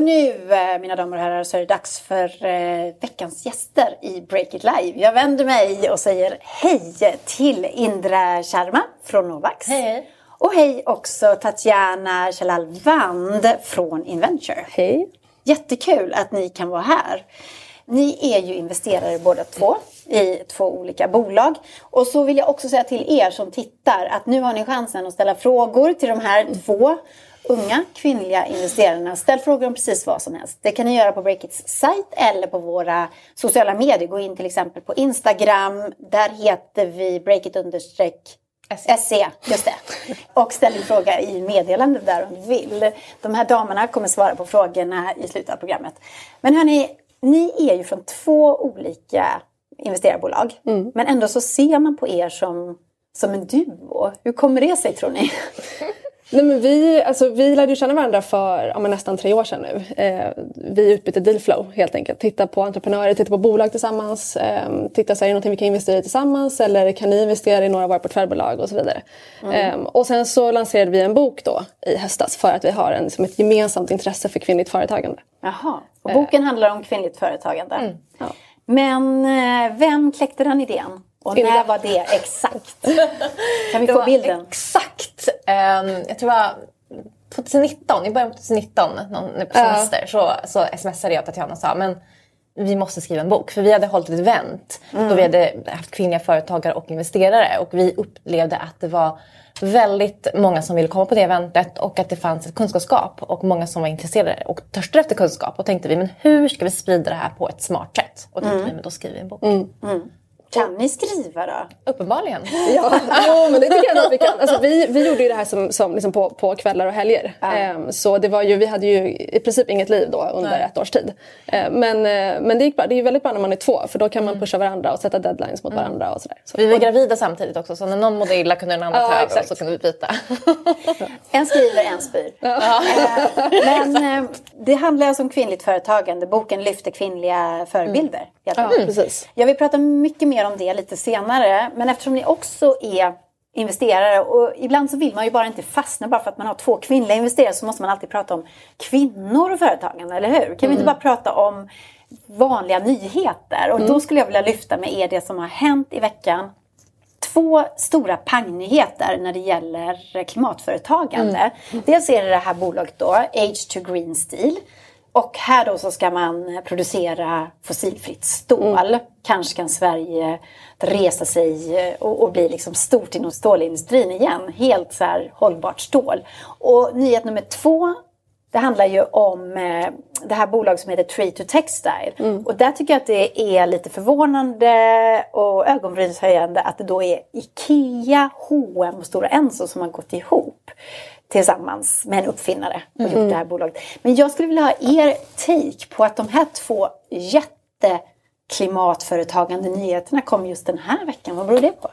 Och nu, eh, mina damer och herrar, så är det dags för eh, veckans gäster i Break It Live. Jag vänder mig och säger hej till Indra Sharma från Novax. Hej. Och hej också Tatjana Chalalvand från Inventure. Hej. Jättekul att ni kan vara här. Ni är ju investerare båda två i två olika bolag. Och så vill jag också säga till er som tittar att nu har ni chansen att ställa frågor till de här två unga kvinnliga investerarna. Ställ frågor om precis vad som helst. Det kan ni göra på Breakits sajt eller på våra sociala medier. Gå in till exempel på Instagram. Där heter vi breakit understreck SE, just det. Och ställ din fråga i meddelandet där om du vill. De här damerna kommer svara på frågorna i slutet av programmet. Men hörni, ni är ju från två olika investerarbolag. Mm. Men ändå så ser man på er som, som en duo. Hur kommer det sig tror ni? Nej, men vi, alltså, vi lärde ju känna varandra för ja, nästan tre år sedan nu. Eh, vi utbytte dealflow helt enkelt. Titta på entreprenörer, titta på bolag tillsammans. Eh, titta så är det någonting vi kan investera i tillsammans eller kan ni investera i några av våra portföljbolag och så vidare. Mm. Eh, och sen så lanserade vi en bok då i höstas för att vi har en, liksom ett gemensamt intresse för kvinnligt företagande. Jaha, och boken handlar om kvinnligt företagande. Mm. Ja. Men eh, vem kläckte den idén? Och när var det exakt? Kan vi få bilden? Exakt! Um, jag tror det var 2019, i början av 2019, någon, på semester, uh. så, så smsade jag Tatjana och sa men vi måste skriva en bok. För vi hade hållit ett event mm. då vi hade haft kvinnliga företagare och investerare och vi upplevde att det var väldigt många som ville komma på det eventet och att det fanns ett kunskapsgap och många som var intresserade och törstade efter kunskap. Och tänkte vi, men hur ska vi sprida det här på ett smart sätt? Och tänkte mm. vi, men då skriver vi en bok. Mm. Kan ni skriva då? Uppenbarligen. Ja, jo, men det tycker jag att vi kan. Alltså, vi, vi gjorde ju det här som, som liksom på, på kvällar och helger. Ja. Um, så det var ju, vi hade ju i princip inget liv då under Nej. ett års tid. Uh, men, uh, men det gick bra. Det är ju väldigt bra när man är två för då kan man mm. pusha varandra och sätta deadlines mot mm. varandra. Och sådär. Så. Vi var gravida samtidigt också så när någon mådde illa kunde den andra ta över och så kunde vi byta. en skriver, en spyr. Ja. Uh, men det handlar alltså om kvinnligt företagande. Boken lyfter kvinnliga förebilder. Mm. Ja, precis. Jag vill prata mycket mer om det lite senare. Men eftersom ni också är investerare och ibland så vill man ju bara inte fastna bara för att man har två kvinnliga investerare så måste man alltid prata om kvinnor och företagande, eller hur? Kan mm. vi inte mm. bara prata om vanliga nyheter? Och mm. då skulle jag vilja lyfta med er det som har hänt i veckan. Två stora pangnyheter när det gäller klimatföretagande. Mm. Dels är det det här bolaget då, Age to Green Steel och här då så ska man producera fossilfritt stål. Mm. Kanske kan Sverige resa sig och, och bli liksom stort inom stålindustrin igen. Helt så här hållbart stål. Och nyhet nummer två det handlar ju om eh, det här bolaget som heter Tree to Textile. Mm. Och där tycker jag att det är lite förvånande och ögonbrynshöjande att det då är IKEA, H&M och Stora Enso som har gått ihop tillsammans med en uppfinnare och mm. gjort det här bolaget. Men jag skulle vilja ha er take på att de här två jätteklimatföretagande nyheterna kom just den här veckan. Vad beror det på?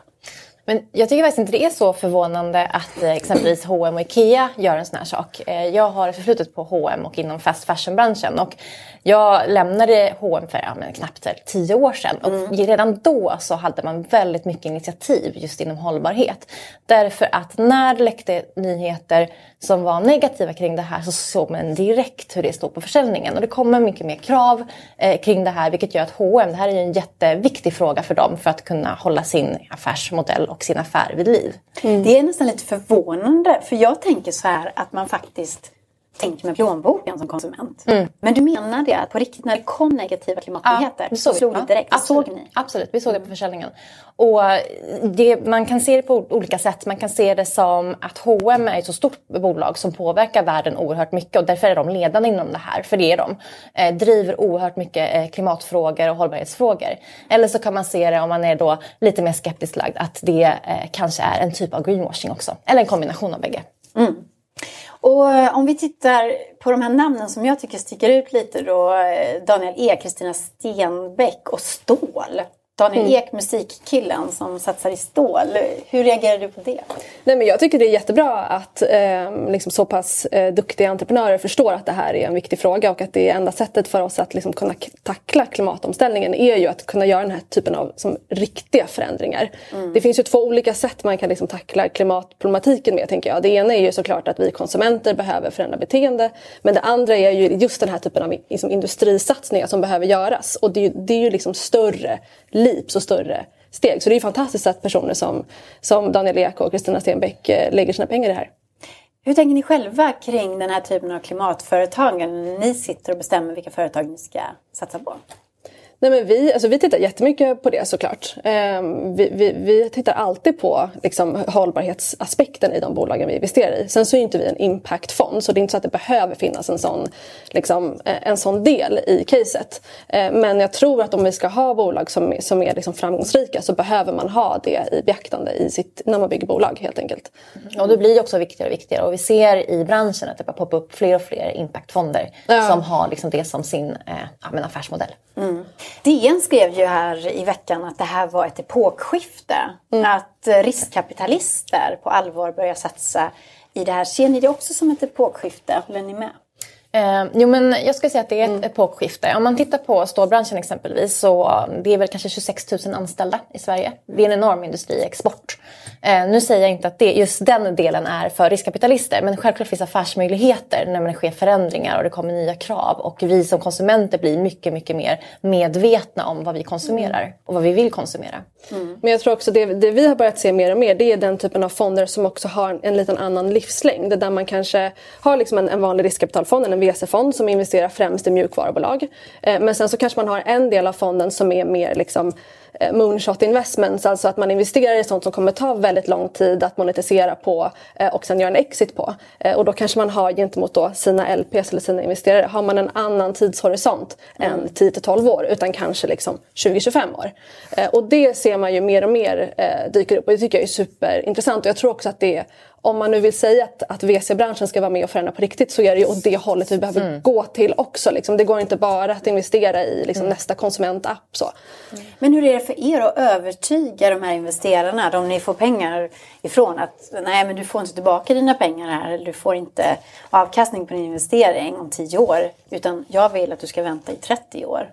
Men jag tycker faktiskt inte det är så förvånande att eh, exempelvis H&M och IKEA gör en sån här sak. Eh, jag har förflutet på H&M och inom fast fashion-branschen och jag lämnade H&M för ja, men knappt tio år sedan och mm. redan då så hade man väldigt mycket initiativ just inom hållbarhet. Därför att när det läckte nyheter som var negativa kring det här så såg man direkt hur det stod på försäljningen och det kommer mycket mer krav eh, kring det här vilket gör att H&M, det här är en jätteviktig fråga för dem för att kunna hålla sin affärsmodell och sin affär vid liv. Mm. Det är nästan lite förvånande för jag tänker så här att man faktiskt tänker med plånboken som konsument. Mm. Men du menar det att på riktigt när det kom negativa klimatnyheter ja, så slog det direkt? Ja, såg ni? Absolut, vi såg det på försäljningen. Och det, man kan se det på olika sätt. Man kan se det som att H&M är ett så stort bolag som påverkar världen oerhört mycket och därför är de ledande inom det här, för det är de. Eh, driver oerhört mycket eh, klimatfrågor och hållbarhetsfrågor. Eller så kan man se det om man är då lite mer skeptiskt lagd att det eh, kanske är en typ av greenwashing också. Eller en kombination av bägge. Mm. Och eh, om vi tittar på de här namnen som jag tycker sticker ut lite då. Eh, Daniel E, Kristina Stenbeck och Stål. Daniel mm. Ek, musikkillen som satsar i stål. Hur reagerar du på det? Nej, men jag tycker det är jättebra att eh, liksom så pass eh, duktiga entreprenörer förstår att det här är en viktig fråga och att det enda sättet för oss att liksom kunna tackla klimatomställningen är ju att kunna göra den här typen av som, riktiga förändringar. Mm. Det finns ju två olika sätt man kan liksom tackla klimatproblematiken med tänker jag. Det ena är ju såklart att vi konsumenter behöver förändra beteende men det andra är ju just den här typen av liksom, industrisatsningar som behöver göras och det är ju, det är ju liksom större leaps och större steg. Så det är fantastiskt att personer som, som Daniel Ek och Kristina Stenbeck eh, lägger sina pengar i det här. Hur tänker ni själva kring den här typen av klimatföretag när ni sitter och bestämmer vilka företag ni ska satsa på? Nej, men vi, alltså vi tittar jättemycket på det såklart. Eh, vi, vi, vi, tittar alltid på liksom, hållbarhetsaspekten i de bolagen vi investerar i. Sen så är inte vi en impactfond så det är inte så att det behöver finnas en sån, liksom, eh, en sån del i caset. Eh, men jag tror att om vi ska ha bolag som, som är liksom framgångsrika så behöver man ha det i beaktande i sitt, när man bygger bolag helt enkelt. Mm. Och det blir också viktigare och viktigare och vi ser i branschen att det börjar poppa upp fler och fler impactfonder ja. som har liksom det som sin eh, affärsmodell. Mm. DN skrev ju här i veckan att det här var ett epokskifte. Mm. Att riskkapitalister på allvar börjar satsa i det här. Ser ni det också som ett epokskifte? Håller ni med? Eh, jo men jag skulle säga att det är ett mm. epokskifte. Om man tittar på stålbranschen exempelvis så det är väl kanske 26 000 anställda i Sverige. Det är en enorm industri, export. Eh, nu säger jag inte att det, just den delen är för riskkapitalister men självklart finns affärsmöjligheter när det sker förändringar och det kommer nya krav och vi som konsumenter blir mycket, mycket mer medvetna om vad vi konsumerar mm. och vad vi vill konsumera. Mm. Men jag tror också det, det vi har börjat se mer och mer det är den typen av fonder som också har en, en liten annan livslängd där man kanske har liksom en, en vanlig riskkapitalfond, en VC-fond som investerar främst i mjukvarubolag. Eh, men sen så kanske man har en del av fonden som är mer liksom Eh, moonshot investments, alltså att man investerar i sånt som kommer ta väldigt lång tid att monetisera på eh, och sen göra en exit på. Och då kanske man har gentemot då sina LPs eller sina investerare, har man en annan tidshorisont mm. än 10 till 12 år utan kanske liksom 20-25 år. Och det ser man ju mer och mer dyker upp och det tycker jag är superintressant och jag tror också att det om man nu vill säga att, att VC-branschen ska vara med och förändra på riktigt så är det ju åt det hållet vi behöver mm. gå till också. Liksom. Det går inte bara att investera i liksom, mm. nästa konsumentapp. Så. Mm. Men hur är det för er att övertyga de här investerarna, de ni får pengar ifrån, att nej men du får inte tillbaka dina pengar här, eller du får inte avkastning på din investering om 10 år, utan jag vill att du ska vänta i 30 år.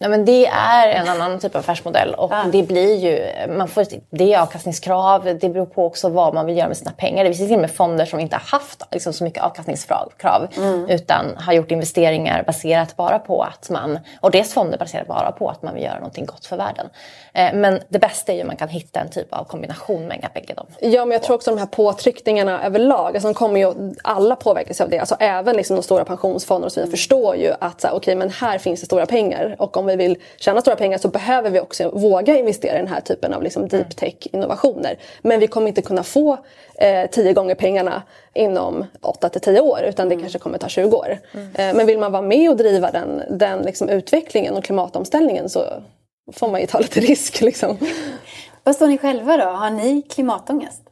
Nej, men det är en annan typ av affärsmodell och ah. det blir ju, man får, det är avkastningskrav, det beror på också vad man vill göra med sina pengar. Det finns till och med fonder som inte har haft liksom, så mycket avkastningskrav mm. utan har gjort investeringar baserat bara på att man, och deras fonder baserat bara på att man vill göra någonting gott för världen. Eh, men det bästa är ju att man kan hitta en typ av kombination med bägge dem. Ja men jag tror också de här påtryckningarna överlag, alltså de kommer ju, alla påverkas av det. Alltså även liksom de stora pensionsfonderna och så vidare förstår ju att okej okay, men här finns det stora pengar och om vi vill tjäna stora pengar så behöver vi också våga investera i den här typen av liksom deep tech innovationer. Men vi kommer inte kunna få eh, tio gånger pengarna inom 8 till 10 år utan det mm. kanske kommer ta 20 år. Mm. Eh, men vill man vara med och driva den, den liksom utvecklingen och klimatomställningen så får man ju ta lite risk. Liksom. Vad står ni själva då? Har ni klimatångest?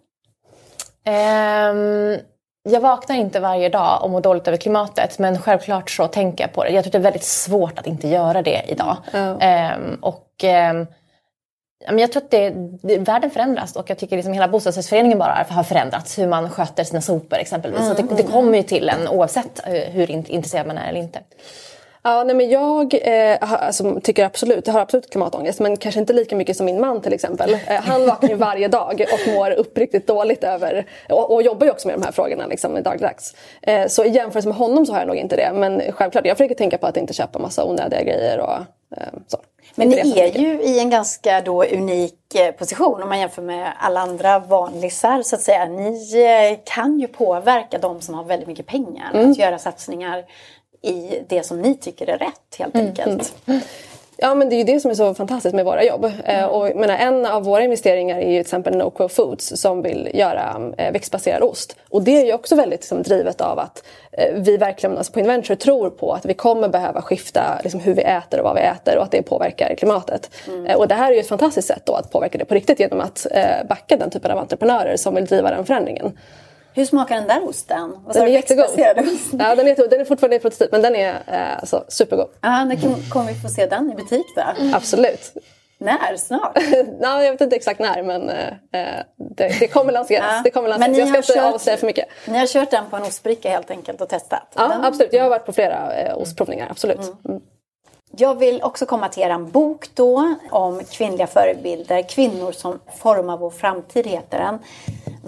Um, jag vaknar inte varje dag och mår dåligt över klimatet men självklart så tänker jag på det. Jag tror det är väldigt svårt att inte göra det idag. Mm. Um, och um, jag tror att det, det, världen förändras och jag tycker liksom hela bostadsrättsföreningen bara har förändrats. Hur man sköter sina sopor exempelvis. Mm. Så det, det kommer ju till en oavsett eh, hur intresserad man är eller inte. Ja, nej, men jag eh, alltså, tycker absolut, jag har absolut klimatångest men kanske inte lika mycket som min man till exempel. Eh, han vaknar ju varje dag och mår uppriktigt dåligt över och, och jobbar ju också med de här frågorna liksom, dagligdags. Eh, så i jämförelse med honom så har jag nog inte det men självklart jag försöker tänka på att inte köpa massa onödiga grejer och eh, så. Men ni är ju i en ganska då unik eh, position om man jämför med alla andra vanlisar så att säga. Ni eh, kan ju påverka de som har väldigt mycket pengar mm. att göra satsningar i det som ni tycker är rätt helt mm, enkelt. Mm. Ja men det är ju det som är så fantastiskt med våra jobb. Eh, mm. och, menar, en av våra investeringar är ju till exempel NoQuo Foods som vill göra eh, växtbaserad ost. Och det är ju också väldigt liksom, drivet av att eh, vi verkligen alltså på Inventure tror på att vi kommer behöva skifta liksom, hur vi äter och vad vi äter och att det påverkar klimatet. Mm. Eh, och det här är ju ett fantastiskt sätt då att påverka det på riktigt genom att eh, backa den typen av entreprenörer som vill driva den förändringen. Hur smakar den där osten? den är jättegod. Ja, den, är, den är fortfarande i prototyp men den är eh, alltså, supergod. Ja, när kommer vi få se den i butik då? Absolut. När? Snart? Nej, jag vet inte exakt när men eh, det, det, kommer lanseras. Ja. Det kommer lanseras. jag ska inte kört, avslöja för mycket. Ni har kört den på en ostbricka helt enkelt och testat? Ja, den. absolut. Jag har varit på flera eh, ostprovningar. Absolut. Mm. Mm. Jag vill också komma till er bok då om kvinnliga förebilder. Kvinnor som formar vår framtid heter den.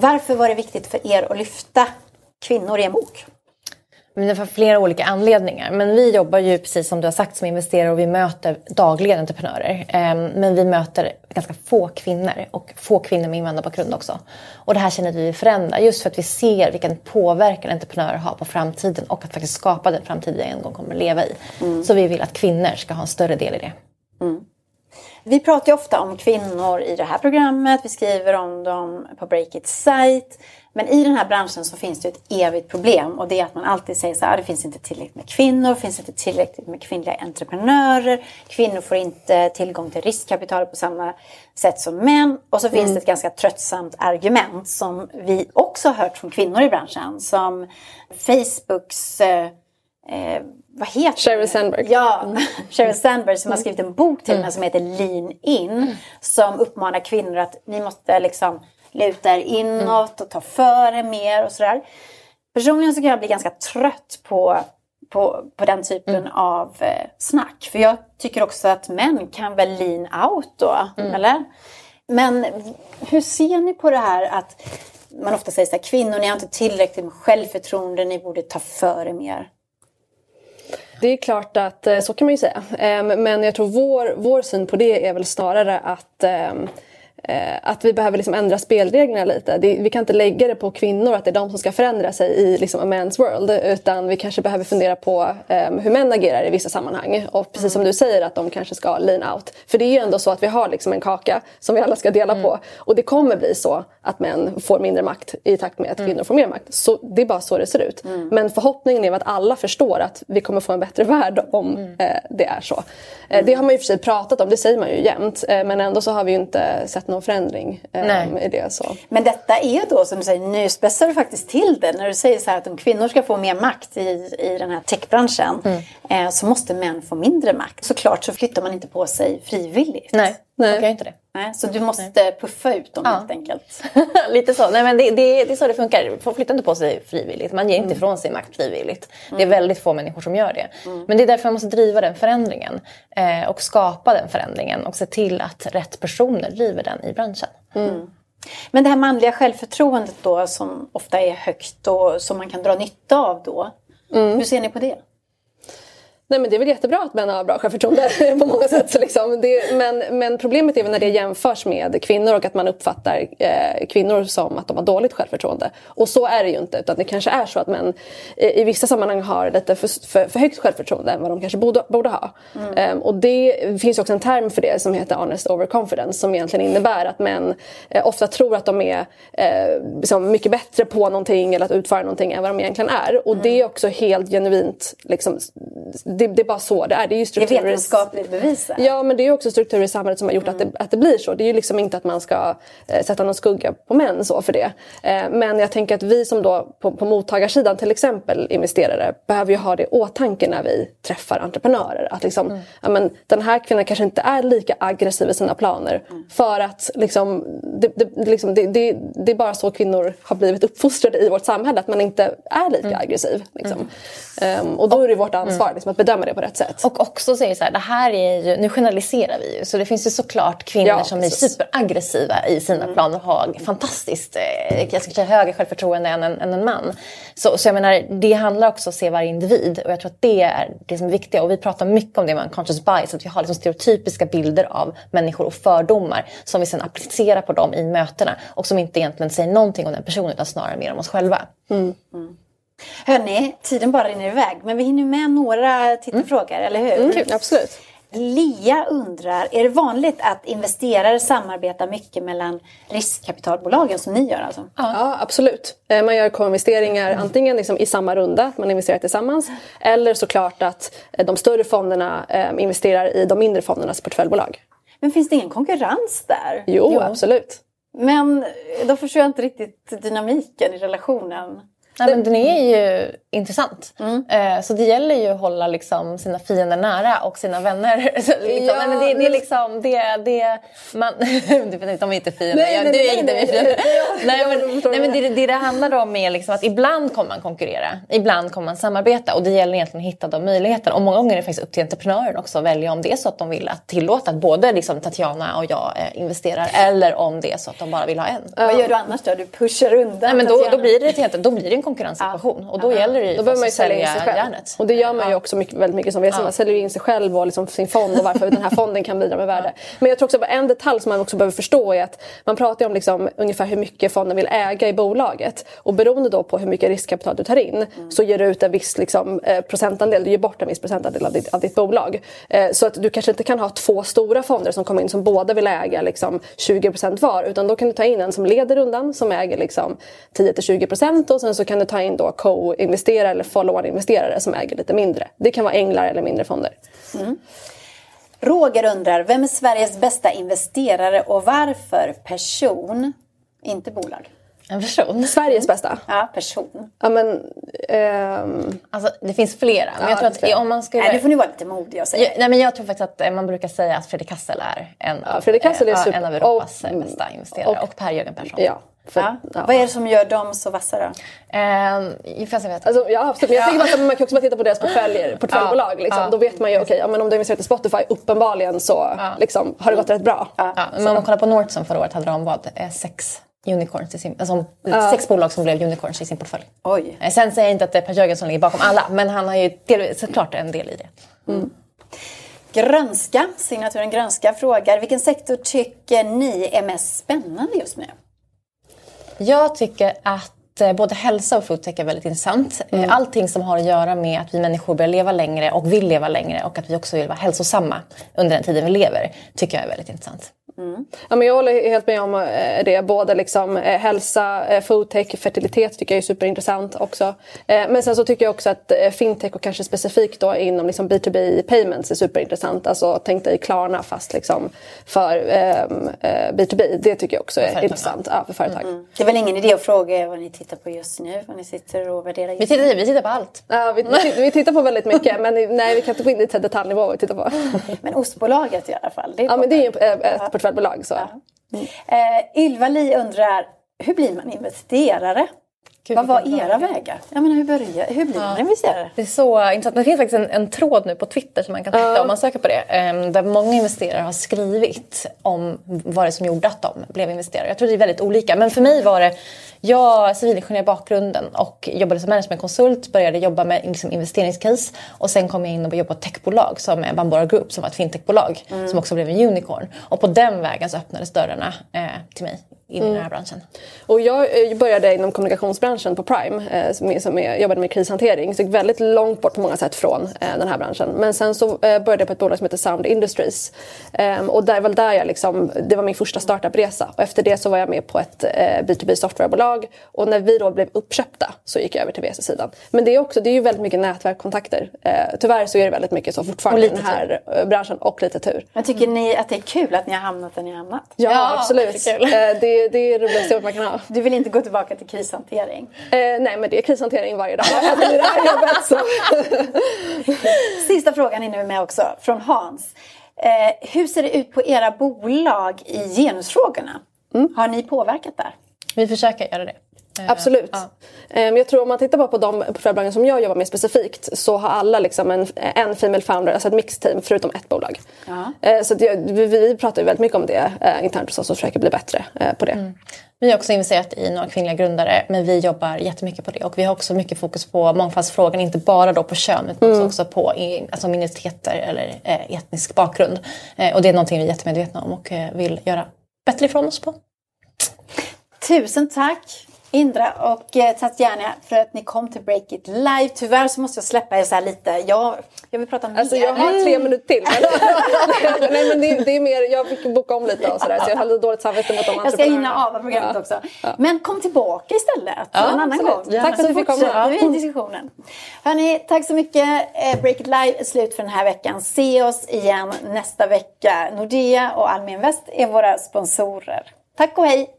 Varför var det viktigt för er att lyfta kvinnor i en bok? Men det var flera olika anledningar. Men vi jobbar ju precis som du har sagt som investerare och vi möter dagligen entreprenörer. Ehm, men vi möter ganska få kvinnor och få kvinnor med invandrarbakgrund också. Och det här känner vi förändra just för att vi ser vilken påverkan entreprenörer har på framtiden och att faktiskt skapa den framtid vi en gång kommer att leva i. Mm. Så vi vill att kvinnor ska ha en större del i det. Vi pratar ju ofta om kvinnor i det här programmet, vi skriver om dem på Breakits sajt. Men i den här branschen så finns det ett evigt problem och det är att man alltid säger så här, det finns inte tillräckligt med kvinnor, det finns inte tillräckligt med kvinnliga entreprenörer, kvinnor får inte tillgång till riskkapital på samma sätt som män. Och så finns mm. det ett ganska tröttsamt argument som vi också har hört från kvinnor i branschen som Facebooks eh, vad heter Sheryl Sandberg. Ja, mm. Sheryl Sandberg som har skrivit en bok till mm. mig som heter Lean In. Mm. Som uppmanar kvinnor att ni måste liksom luta er inåt och ta för er mer och sådär. Personligen så kan jag bli ganska trött på, på, på den typen mm. av eh, snack. För jag tycker också att män kan väl lean out då, mm. eller? Men hur ser ni på det här att man ofta säger så här, kvinnor ni har inte tillräckligt med självförtroende, ni borde ta för er mer. Det är klart att eh, så kan man ju säga. Ehm, men jag tror vår, vår syn på det är väl snarare att Eh, att vi behöver liksom ändra spelreglerna lite. Det, vi kan inte lägga det på kvinnor att det är de som ska förändra sig i liksom a man's world. Utan vi kanske behöver fundera på um, hur män agerar i vissa sammanhang. Och precis som du säger att de kanske ska lean out. För det är ju ändå så att vi har liksom en kaka som vi alla ska dela mm. på. Och det kommer bli så att män får mindre makt i takt med att mm. kvinnor får mer makt. Så Det är bara så det ser ut. Mm. Men förhoppningen är att alla förstår att vi kommer få en bättre värld om mm. eh, det är så. Eh, det har man ju för sig pratat om, det säger man ju jämt. Eh, men ändå så har vi ju inte sett någon förändring eh, i det. Så. Men detta är då som du säger, nu spetsar du faktiskt till det. När du säger så här att om kvinnor ska få mer makt i, i den här techbranschen mm. eh, så måste män få mindre makt. Såklart så flyttar man inte på sig frivilligt. Nej, Nej. jag kan inte det. Nej, så du måste Nej. puffa ut dem ja. helt enkelt? Lite så. Nej, men det, det, det är så det funkar. Folk flyttar inte på sig frivilligt. Man ger inte mm. ifrån sig makt frivilligt. Mm. Det är mm. väldigt få människor som gör det. Mm. Men det är därför man måste driva den förändringen. Eh, och skapa den förändringen. Och se till att rätt personer driver den i branschen. Mm. Men det här manliga självförtroendet då som ofta är högt och som man kan dra nytta av då. Mm. Hur ser ni på det? Nej men det är väl jättebra att män har bra självförtroende på många sätt. Så liksom. det, men, men problemet är väl när det jämförs med kvinnor och att man uppfattar eh, kvinnor som att de har dåligt självförtroende. Och så är det ju inte utan det kanske är så att män eh, i vissa sammanhang har lite för, för, för högt självförtroende än vad de kanske borde, borde ha. Mm. Eh, och det finns också en term för det som heter honest overconfidence som egentligen innebär att män eh, ofta tror att de är eh, liksom mycket bättre på någonting eller att utföra någonting än vad de egentligen är. Och mm. det är också helt genuint liksom, det, det, är bara så det är. Det är ju strukturer. Det är vetenskapligt bevisat. Ja men det är också strukturer i samhället som har gjort mm. att, det, att det blir så. Det är ju liksom inte att man ska eh, sätta någon skugga på män så för det. Eh, men jag tänker att vi som då på, på mottagarsidan till exempel investerare behöver ju ha det i åtanke när vi träffar entreprenörer. Att liksom, mm. ja, men, den här kvinnan kanske inte är lika aggressiv i sina planer. Mm. För att liksom, det, det, liksom, det, är bara så kvinnor har blivit uppfostrade i vårt samhälle. Att man inte är lika mm. aggressiv. Liksom. Um, och då är det vårt ansvar mm. liksom, att bedöma det på rätt sätt. Och också säga så här, det här är ju, nu generaliserar vi ju. Så det finns ju såklart kvinnor ja, som precis. är superaggressiva i sina mm. planer och har fantastiskt, eh, jag ska säga högre självförtroende än en, än en man. Så, så jag menar, det handlar också om att se varje individ och jag tror att det är det som är viktigt. Och vi pratar mycket om det med unconscious bias, att vi har liksom stereotypiska bilder av människor och fördomar som vi sen applicerar på dem i mötena och som inte egentligen säger någonting om den personen utan snarare mer om oss själva. Mm. Mm. Hörni, tiden bara rinner iväg. Men vi hinner med några tittarfrågor, mm. eller hur? Mm, absolut. Lia undrar, är det vanligt att investerare samarbetar mycket mellan riskkapitalbolagen som ni gör? Alltså? Ja. ja absolut. Eh, man gör co-investeringar mm. antingen liksom i samma runda, att man investerar tillsammans. Eller såklart att eh, de större fonderna eh, investerar i de mindre fondernas portföljbolag. Men finns det ingen konkurrens där? Jo, jo. absolut. Men då förstår jag inte riktigt dynamiken i relationen. Nej, men den är ju intressant. Eh, så det gäller ju att hålla liksom, sina fiender nära och sina vänner. Så, liksom, Ja, nej, men det, det är liksom... Det, det, man, de är inte fiender. Nej, jag, nej, du är inte min fiende. nej, Nej, jag men, förstår nej, men det. det, handlar om är liksom att ibland kommer man konkurrera. Ibland kommer man samarbeta. Och det gäller egentligen att hitta de möjligheterna. Och många gånger är det faktiskt upp till entreprenören också att välja om det är så att de vill att tillåta att både liksom, Tatjana och jag eh, investerar. Eller om det är så att de bara vill ha en. Vad gör du annars då? Du pushar undan Nej, men då, då, blir det, då blir det en konkurrenssituation. Och då gäller det ju Då behöver man att sälja in sälja sig själv. järnet. Och det gör man ju också mycket, väldigt mycket som VC. Man säljer in sig själv och liksom sin fond och varför den här fonden kan bidra med värde. Men jag tror också att en detalj som man också behöver förstå är att man pratar om liksom ungefär hur mycket fonden vill äga i bolaget. Och beroende då på hur mycket riskkapital du tar in så ger du ut en viss liksom, eh, procentandel, du ger bort en viss procentandel av ditt, av ditt bolag. Eh, så att du kanske inte kan ha två stora fonder som kommer in som båda vill äga liksom, 20% var. Utan då kan du ta in en som leder rundan som äger liksom, 10-20% och sen så kan du ta in då co-investerare eller follow-on-investerare som äger lite mindre. Det kan vara änglar eller mindre fonder. Roger undrar, vem är Sveriges bästa investerare och varför? Person, inte bolag. En person. Sveriges bästa? Ja, person. Ja men... ehm, Alltså, det finns flera. Men Ja, jag tror att om man skulle... Nej, nu får ni vara lite modiga och säga. Jag, nej, men jag tror faktiskt att eh, man brukar säga att Fredrik Kassel är en, Ja, Fredrik Kassel är eh, super- en av Europas och- bästa investerare. Och, och- Per-Jörgen Persson. ja. För, Ja. ja. Vad är det som gör dem så vassa då? Eh, jag vet. Alltså, ja, absolut. Men jag tänker bara att man kan också bara titta på deras portföljer, portföljbolag. Ja, Liksom. ja. Då vet man ju, okej, ja, men om du investerar i Spotify, uppenbarligen så liksom, har det gått rätt bra. ja, men om man kollar på Nordson förra året hade de vad? Eh, sex unicorns i sin, alltså, sex bolag som blev unicorns i sin portfölj. Oj. Eh, Sen säger jag inte att det är Per-Jörgen som ligger bakom alla, men han har ju del, såklart en del i det. Grönska, signaturen Grönska frågar, vilken sektor tycker ni är mest spännande just nu? Jag tycker att eh, både hälsa och foodtech är väldigt intressant. Eh, Allting som har att göra med att vi människor börjar leva längre och vill leva längre och att vi också vill vara hälsosamma under den tiden vi lever tycker jag är väldigt intressant. Ja, men jag håller helt med om eh, det. Både liksom, eh, hälsa, eh, foodtech, fertilitet tycker jag är superintressant också. Eh, men sen så tycker jag också att eh, fintech och kanske specifikt då inom liksom B2B payments är superintressant. Alltså tänk dig Klarna fast liksom för ehm, eh, B2B. Det tycker jag också är intressant ja, för företag. Det är väl ingen idé att fråga er vad ni tittar på just nu, vad ni sitter och värderar Vi just tittar, vi tittar på allt. Ja, vi, vi, vi tittar på väldigt mycket men nej, vi kan inte gå in i detaljnivå vad vi tittar på. Men ostbolaget i alla fall. Det är Ja, men det är ju toppen. Eh, ett portföljbolag. Så. Eh, Ylva Li undrar, hur blir man investerare? Gud, Vad var vilken bra era vägar? Jag menar, hur, börjar, hur blir man investerare? Det är så intressant. Det finns faktiskt en, en tråd nu på Twitter som man kan titta om man söker på det. ehm, Där många investerare har skrivit om vad det är som gjorde att de blev investerare. Jag tror det är väldigt olika. Men för mig var det, jag civilingenjör i bakgrunden och jobbade som managementkonsult. Började jobba med liksom investeringscase. Och sen kom jag in och började jobba på techbolag som är Bambora Group som var ett fintechbolag. Som också blev en unicorn. Och på den vägen så öppnades dörrarna eh, till mig in i den här branschen. Och jag eh, började inom kommunikationsbranschen på Prime, eh, som, är, som är, jobbade med krishantering. Så jag väldigt långt bort på många sätt från eh, den här branschen. Men sen så eh, började jag på ett bolag som heter Sound Industries. Ehm, och där, väl där jag liksom, det var min första startupresa. Och efter det så var jag med på ett eh, B2B softwarebolag. Och när vi då blev uppköpta så gick jag över till VC-sidan. Men det är, också, det är ju väldigt mycket nätverkkontakter. Eh, tyvärr så är det väldigt mycket så fortfarande i den här eh, branschen. Och lite tur. Men tycker ni att det är kul att ni har hamnat där ni har hamnat? Ja, Ja, absolut. det är kul. Det, det är det roligaste jobbet man kan ha. Du vill inte gå tillbaka till krishantering? Eh, nej men det är krishantering varje dag. Alltså, i det här jobbet, så. Sista frågan är nu med också, från Hans. Eh, hur ser det ut på era bolag i genusfrågorna? Har ni påverkat där? Vi försöker göra det. Eh, Absolut. ja. Eh, jag tror om man tittar bara på de portföljbolagen som jag jobbar med specifikt så har alla liksom en, en female founder, alltså ett mixed team förutom ett bolag. Ja. Eh, så att jag, vi, vi pratar ju väldigt mycket om det eh, internt hos oss och försöker bli bättre på det. Vi har också investerat i några kvinnliga grundare men vi jobbar jättemycket på det. Och vi har också mycket fokus på mångfaldsfrågan, inte bara då på kön utan också på alltså minoriteter eller etnisk bakgrund. Och det är någonting vi är jättemedvetna om och vill göra bättre ifrån oss på. Tusen tack Indra och eh, Tatjana för att ni kom till Break It Live. Tyvärr så måste jag släppa er så här lite. Jag, jag vill prata mer. Alltså jag har tre minuter till. Men, nej, men det, det är mer, jag fick boka om lite och sådär så jag har lite dåligt samvete mot de Jag ska hinna ava programmet Ja. också. Men kom tillbaka istället Ja, en annan absolut. gång. Gärna. Tack för att du fick komma. fortsätter vi diskussionen. Hörni, tack så mycket. Eh, Break It Live är slut för den här veckan. Se oss igen nästa vecka. Nordea och Almi Invest är våra sponsorer. Tack och hej!